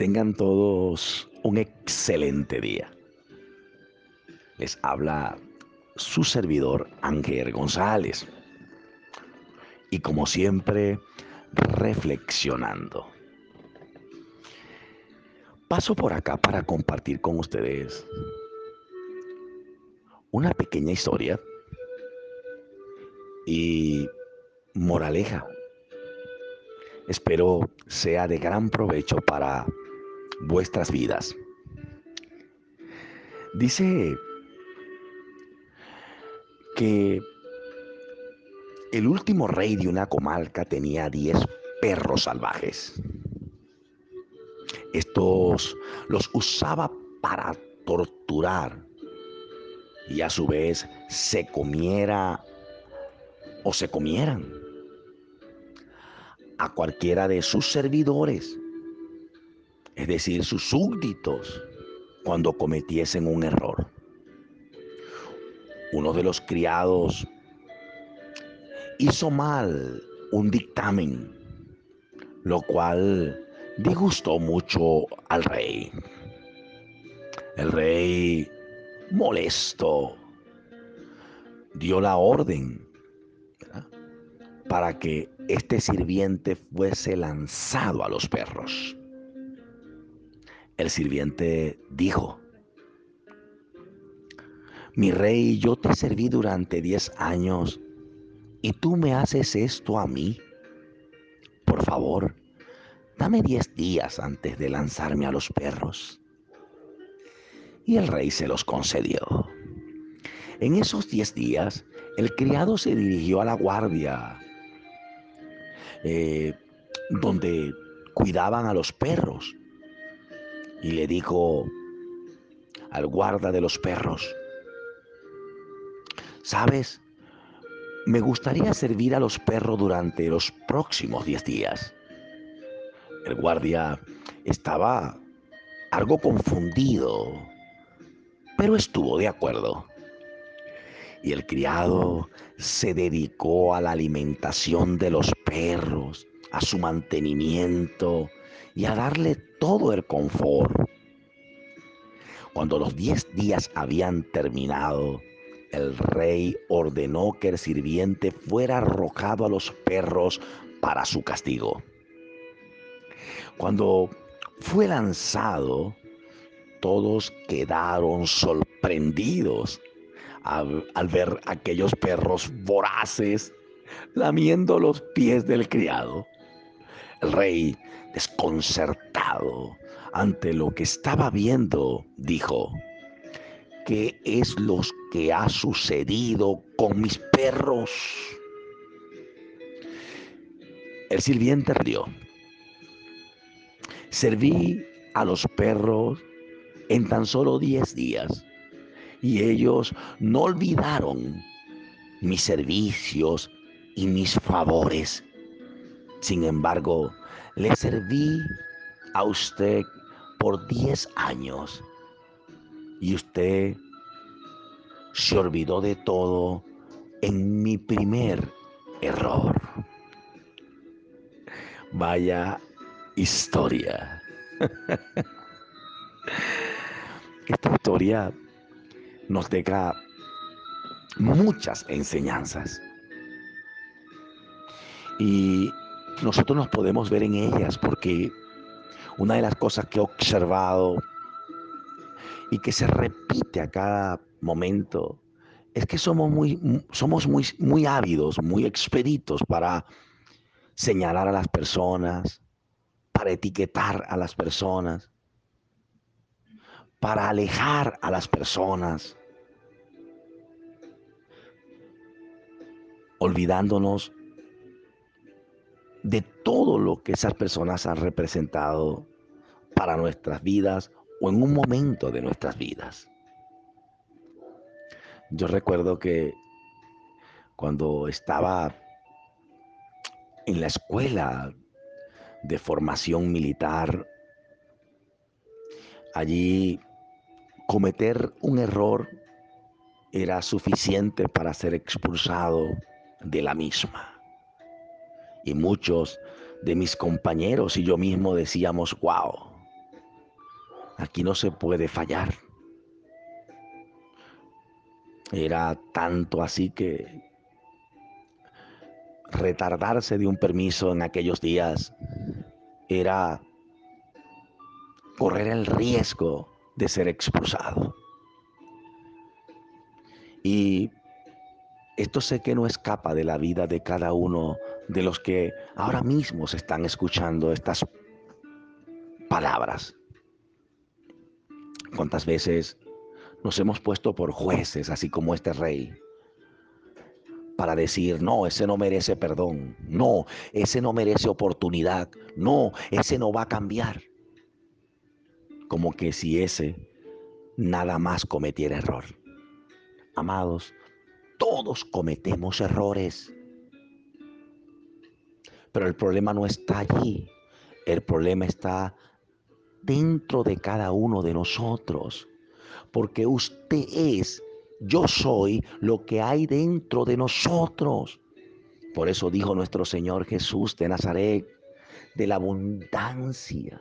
Tengan todos un excelente día. Les habla su servidor Ángel González. Y como siempre, reflexionando. Paso por acá para compartir con ustedes una pequeña historia y moraleja. Espero sea de gran provecho para vuestras vidas. Dice que el último rey de una comarca tenía 10 perros salvajes. Estos los usaba para torturar y a su vez se comiera o se comieran a cualquiera de sus servidores es decir, sus súbditos, cuando cometiesen un error. Uno de los criados hizo mal un dictamen, lo cual disgustó mucho al rey. El rey, molesto, dio la orden para que este sirviente fuese lanzado a los perros. El sirviente dijo, mi rey, yo te serví durante diez años y tú me haces esto a mí. Por favor, dame diez días antes de lanzarme a los perros. Y el rey se los concedió. En esos diez días, el criado se dirigió a la guardia, eh, donde cuidaban a los perros y le dijo al guarda de los perros, ¿sabes? Me gustaría servir a los perros durante los próximos diez días. El guardia estaba algo confundido, pero estuvo de acuerdo. Y el criado se dedicó a la alimentación de los perros, a su mantenimiento y a darle todo el confort. Cuando los diez días habían terminado, el rey ordenó que el sirviente fuera arrojado a los perros para su castigo. Cuando fue lanzado, todos quedaron sorprendidos al, al, ver aquellos perros voraces lamiendo los pies del criado. El rey desconcertado ante lo que estaba viendo, dijo, ¿qué es lo que ha sucedido con mis perros? El sirviente rió. Serví a los perros en tan solo diez días y ellos no olvidaron mis servicios y mis favores. Sin embargo, le serví a usted por 10 años y usted se olvidó de todo en mi primer error. Vaya historia. Esta historia nos deja muchas enseñanzas. Y nosotros nos podemos ver en ellas porque una de las cosas que he observado y que se repite a cada momento es que somos muy, somos muy, muy ávidos, muy expeditos para señalar a las personas, para etiquetar a las personas, para alejar a las personas, olvidándonos de todo lo que esas personas han representado para nuestras vidas o en un momento de nuestras vidas. Yo recuerdo que cuando estaba en la escuela de formación militar, allí cometer un error era suficiente para ser expulsado de la misma. Y muchos de mis compañeros y yo mismo decíamos, wow, Aquí no se puede fallar. Era tanto así que retardarse de un permiso en aquellos días era correr el riesgo de ser expulsado. Y esto sé que no escapa de la vida de cada uno de los que ahora mismo se están escuchando estas palabras. ¿Cuántas veces nos hemos puesto por jueces, así como este rey? para decir, no, ese no merece perdón, no, ese no merece oportunidad, no, ese no va a cambiar. Como que si ese nada más cometiera error. Amados, todos cometemos errores. Pero el problema no está allí. El problema está dentro de cada uno de nosotros. Porque usted es yo soy lo que hay dentro de nosotros. Por eso dijo nuestro Señor Jesús de Nazaret, de la abundancia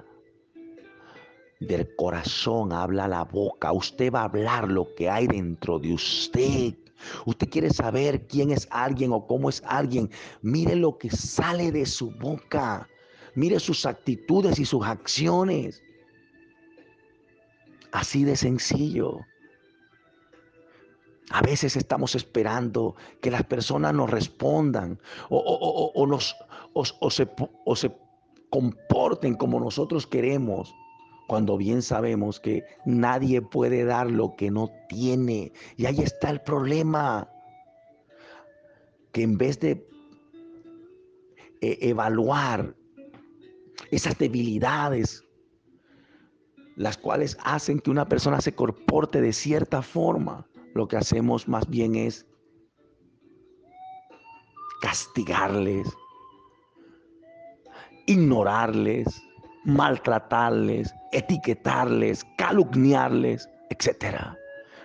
del corazón habla la boca. Usted va a hablar lo que hay dentro de usted. Usted quiere saber quién es alguien o cómo es alguien. Mire lo que sale de su boca. Mire sus actitudes y sus acciones. Así de sencillo. A veces estamos esperando que las personas nos respondan o, nos, se, o se comporten como nosotros queremos, cuando bien sabemos que nadie puede dar lo que no tiene. Y ahí está el problema, que en vez de eh, evaluar esas debilidades, las cuales hacen que una persona se comporte de cierta forma, lo que hacemos más bien es castigarles, ignorarles, maltratarles, etiquetarles, calumniarles, etc.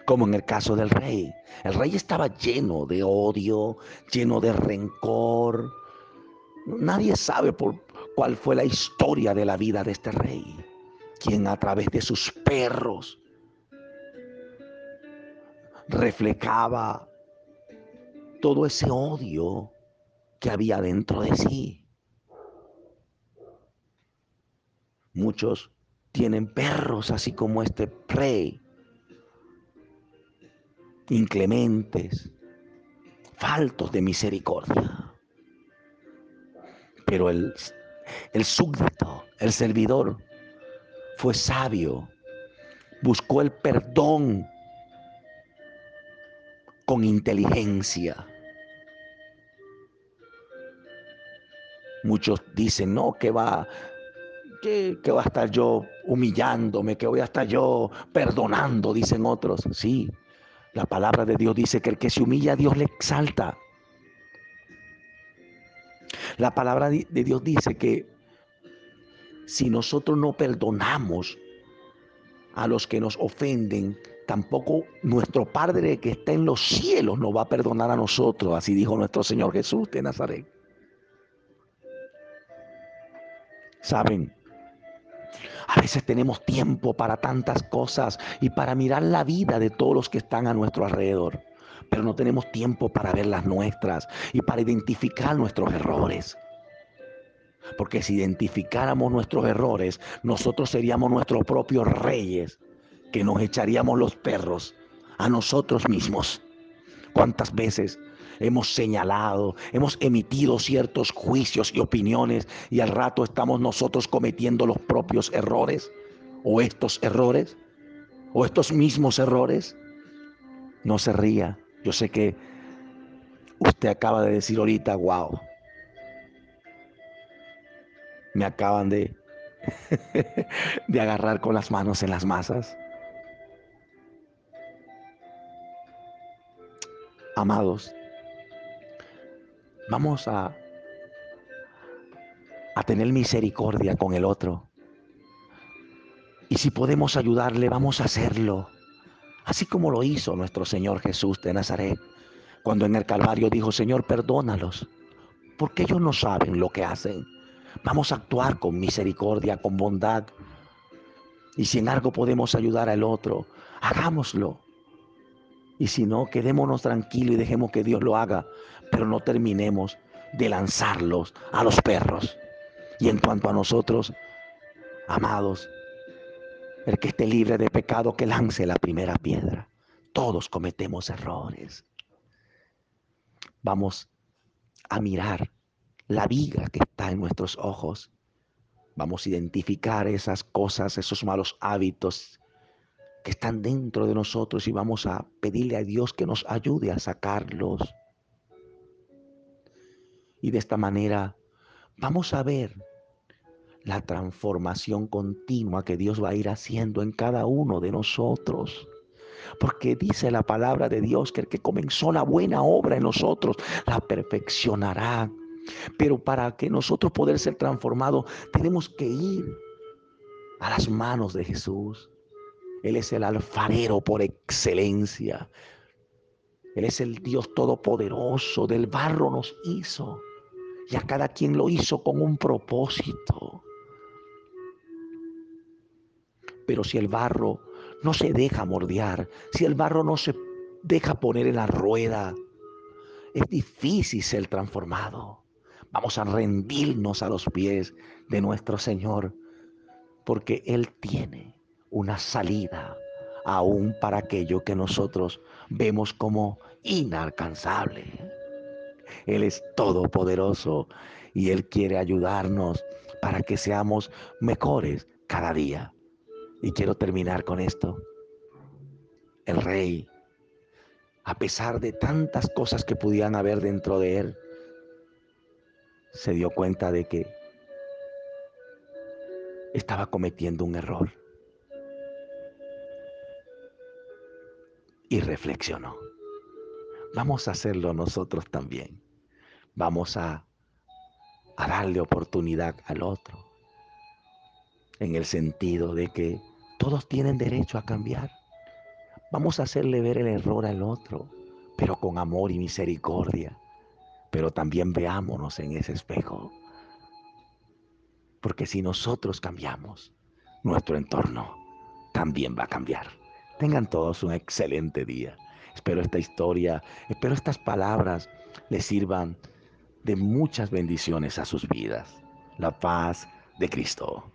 Como en el caso del rey. El rey estaba lleno de odio, lleno de rencor. Nadie sabe por cuál fue la historia de la vida de este rey, quien a través de sus perros reflejaba todo ese odio que había dentro de sí. Muchos tienen perros así como este rey, inclementes, faltos de misericordia. Pero el, el súbdito, el servidor, fue sabio, buscó el perdón con inteligencia. Muchos dicen, no, que va, que, que va a estar yo humillándome, que voy a estar yo perdonando, dicen otros. Sí, la palabra de Dios dice que el que se humilla Dios le exalta. La palabra de Dios dice que si nosotros no perdonamos a los que nos ofenden, tampoco nuestro Padre que está en los cielos nos va a perdonar a nosotros, así dijo nuestro Señor Jesús de Nazaret. Saben, a veces tenemos tiempo para tantas cosas y para mirar la vida de todos los que están a nuestro alrededor, pero no tenemos tiempo para ver las nuestras y para identificar nuestros errores. Porque si identificáramos nuestros errores, nosotros seríamos nuestros propios reyes que nos echaríamos los perros a nosotros mismos. ¿Cuántas veces hemos señalado, hemos emitido ciertos juicios y opiniones y al rato estamos nosotros cometiendo los propios errores o estos errores o estos mismos errores? No se ría. Yo sé que usted acaba de decir ahorita, wow. Me acaban de, de agarrar con las manos en las masas. Amados, vamos a, a tener misericordia con el otro. Y si podemos ayudarle, vamos a hacerlo. Así como lo hizo nuestro Señor Jesús de Nazaret, cuando en el Calvario dijo, Señor, perdónalos, porque ellos no saben lo que hacen. Vamos a actuar con misericordia, con bondad. Y si en algo podemos ayudar al otro, hagámoslo. Y si no, quedémonos tranquilos y dejemos que Dios lo haga, pero no terminemos de lanzarlos a los perros. Y en cuanto a nosotros, amados, el que esté libre de pecado, que lance la primera piedra. Todos cometemos errores. Vamos a mirar la viga que está en nuestros ojos. Vamos a identificar esas cosas, esos malos hábitos que están dentro de nosotros y vamos a pedirle a Dios que nos ayude a sacarlos. Y de esta manera vamos a ver la transformación continua que Dios va a ir haciendo en cada uno de nosotros. Porque dice la palabra de Dios que el que comenzó la buena obra en nosotros la perfeccionará. Pero para que nosotros poder ser transformados tenemos que ir a las manos de Jesús. Él es el alfarero por excelencia. Él es el Dios todopoderoso. Del barro nos hizo. Y a cada quien lo hizo con un propósito. Pero si el barro no se deja mordear, si el barro no se deja poner en la rueda, es difícil ser transformado. Vamos a rendirnos a los pies de nuestro Señor, porque Él tiene una salida aún para aquello que nosotros vemos como inalcanzable. Él es todopoderoso y Él quiere ayudarnos para que seamos mejores cada día. Y quiero terminar con esto. El rey, a pesar de tantas cosas que pudieran haber dentro de él, se dio cuenta de que estaba cometiendo un error. Y reflexionó. Vamos a hacerlo nosotros también. Vamos a, a darle oportunidad al otro. En el sentido de que todos tienen derecho a cambiar. Vamos a hacerle ver el error al otro, pero con amor y misericordia. Pero también veámonos en ese espejo. Porque si nosotros cambiamos, nuestro entorno también va a cambiar. Tengan todos un excelente día. Espero esta historia, espero estas palabras les sirvan de muchas bendiciones a sus vidas. La paz de Cristo.